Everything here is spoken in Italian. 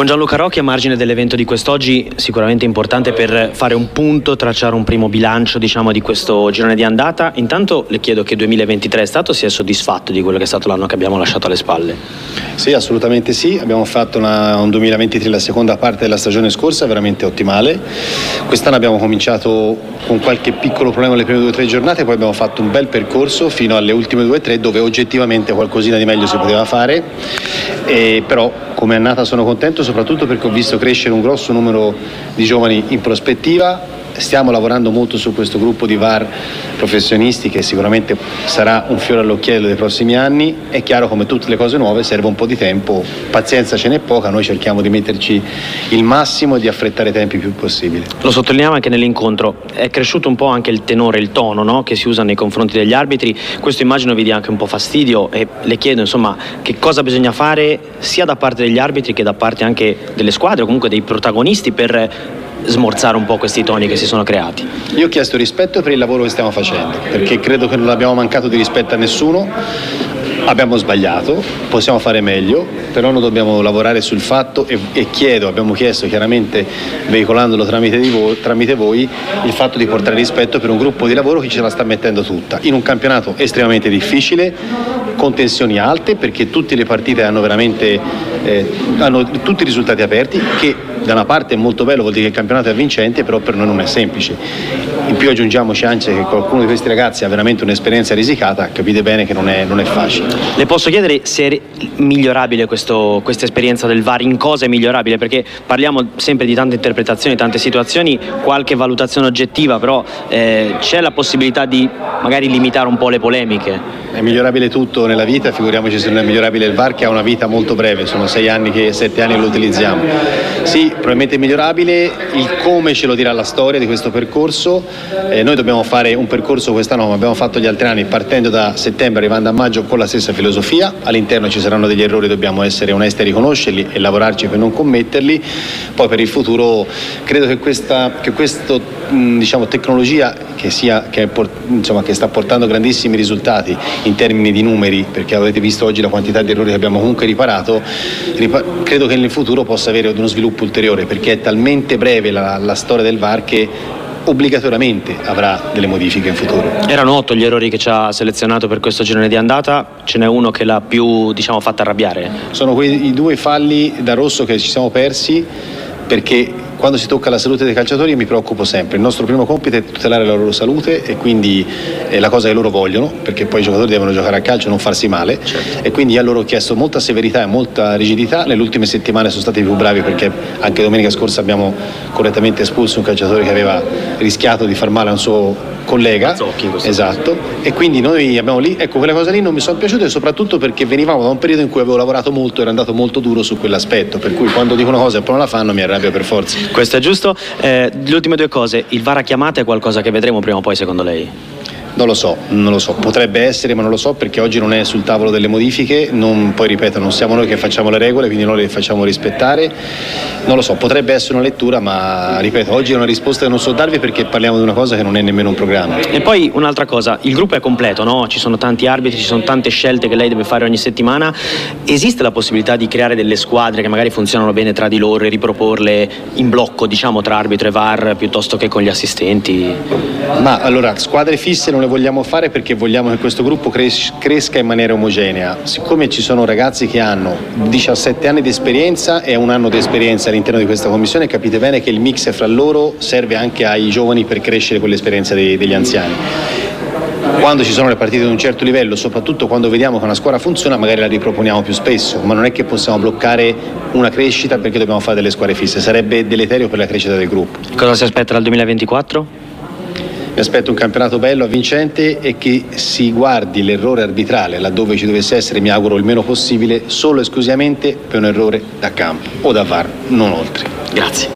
Con Gianluca Rocchi a margine dell'evento di quest'oggi sicuramente importante per fare un punto, tracciare un primo bilancio diciamo, di questo girone di andata. Intanto le chiedo che 2023 è stato, si è soddisfatto di quello che è stato l'anno che abbiamo lasciato alle spalle? Sì, assolutamente sì. Abbiamo fatto una, un 2023, la seconda parte della stagione scorsa, veramente ottimale. Quest'anno abbiamo cominciato con qualche piccolo problema le prime due o tre giornate, poi abbiamo fatto un bel percorso fino alle ultime due o tre dove oggettivamente qualcosina di meglio si poteva fare. E però come annata sono contento soprattutto perché ho visto crescere un grosso numero di giovani in prospettiva stiamo lavorando molto su questo gruppo di VAR professionisti che sicuramente sarà un fiore all'occhiello dei prossimi anni. È chiaro come tutte le cose nuove serve un po' di tempo, pazienza ce n'è poca, noi cerchiamo di metterci il massimo e di affrettare i tempi più possibili. Lo sottolineiamo anche nell'incontro, è cresciuto un po' anche il tenore, il tono no? che si usa nei confronti degli arbitri, questo immagino vi dia anche un po' fastidio e le chiedo insomma che cosa bisogna fare sia da parte degli arbitri che da parte anche delle squadre o comunque dei protagonisti per smorzare un po' questi toni che si sono creati. Io ho chiesto rispetto per il lavoro che stiamo facendo, perché credo che non abbiamo mancato di rispetto a nessuno, abbiamo sbagliato, possiamo fare meglio, però noi dobbiamo lavorare sul fatto e, e chiedo, abbiamo chiesto chiaramente veicolandolo tramite, voi, tramite voi, il fatto di portare rispetto per un gruppo di lavoro che ce la sta mettendo tutta, in un campionato estremamente difficile, con tensioni alte, perché tutte le partite hanno veramente eh, hanno tutti i risultati aperti, che da una parte è molto bello, vuol dire che il campionato è vincente, però per noi non è semplice. In più aggiungiamoci anche che qualcuno di questi ragazzi ha veramente un'esperienza risicata, capite bene che non è, non è facile. Le posso chiedere se è migliorabile questo, questa esperienza del VAR, in cosa è migliorabile? Perché parliamo sempre di tante interpretazioni, tante situazioni, qualche valutazione oggettiva, però eh, c'è la possibilità di magari limitare un po' le polemiche? È migliorabile tutto nella vita, figuriamoci se non è migliorabile il VAR che ha una vita molto breve, sono sei anni che sette anni lo utilizziamo. Sì, probabilmente è migliorabile, il come ce lo dirà la storia di questo percorso. Eh, noi dobbiamo fare un percorso quest'anno come abbiamo fatto gli altri anni, partendo da settembre, arrivando a maggio con la stessa filosofia. All'interno ci saranno degli errori, dobbiamo essere onesti a riconoscerli e lavorarci per non commetterli. Poi per il futuro credo che questa che questo, diciamo, tecnologia che, sia, che, insomma, che sta portando grandissimi risultati in termini di numeri, perché avete visto oggi la quantità di errori che abbiamo comunque riparato, credo che nel futuro possa avere uno sviluppo ulteriore, perché è talmente breve la, la storia del VAR che obbligatoriamente avrà delle modifiche in futuro. Erano otto gli errori che ci ha selezionato per questo girone di andata, ce n'è uno che l'ha più diciamo, fatta arrabbiare? Sono quei due falli da rosso che ci siamo persi perché quando si tocca la salute dei calciatori mi preoccupo sempre. Il nostro primo compito è tutelare la loro salute e quindi è la cosa che loro vogliono, perché poi i giocatori devono giocare a calcio e non farsi male. Certo. E quindi a loro ho chiesto molta severità e molta rigidità. Nelle ultime settimane sono stati più bravi perché anche domenica scorsa abbiamo correttamente espulso un calciatore che aveva rischiato di far male a un suo collega. esatto. E quindi noi abbiamo lì, ecco, quelle cose lì non mi sono piaciute soprattutto perché venivamo da un periodo in cui avevo lavorato molto ero andato molto duro su quell'aspetto, per cui quando dico una cosa e poi non la fanno mi arrabbio per forza. Questo è giusto. Eh, le ultime due cose, il VAR a chiamata è qualcosa che vedremo prima o poi secondo lei? Non lo so, non lo so, potrebbe essere ma non lo so perché oggi non è sul tavolo delle modifiche, non, poi ripeto non siamo noi che facciamo le regole quindi noi le facciamo rispettare, non lo so, potrebbe essere una lettura ma ripeto oggi è una risposta che non so darvi perché parliamo di una cosa che non è nemmeno un programma. E poi un'altra cosa, il gruppo è completo, no? ci sono tanti arbitri, ci sono tante scelte che lei deve fare ogni settimana, esiste la possibilità di creare delle squadre che magari funzionano bene tra di loro e riproporle in blocco diciamo tra arbitro e VAR piuttosto che con gli assistenti? Ma allora squadre fisse non le vogliamo fare perché vogliamo che questo gruppo cres- cresca in maniera omogenea. Siccome ci sono ragazzi che hanno 17 anni di esperienza e un anno di esperienza all'interno di questa commissione, capite bene che il mix fra loro serve anche ai giovani per crescere con l'esperienza dei, degli anziani quando ci sono le partite di un certo livello, soprattutto quando vediamo che una squadra funziona, magari la riproponiamo più spesso, ma non è che possiamo bloccare una crescita perché dobbiamo fare delle squadre fisse, sarebbe deleterio per la crescita del gruppo. Cosa si aspetta dal 2024? Mi aspetto un campionato bello, avvincente e che si guardi l'errore arbitrale laddove ci dovesse essere, mi auguro il meno possibile, solo e esclusivamente per un errore da campo o da VAR, non oltre. Grazie.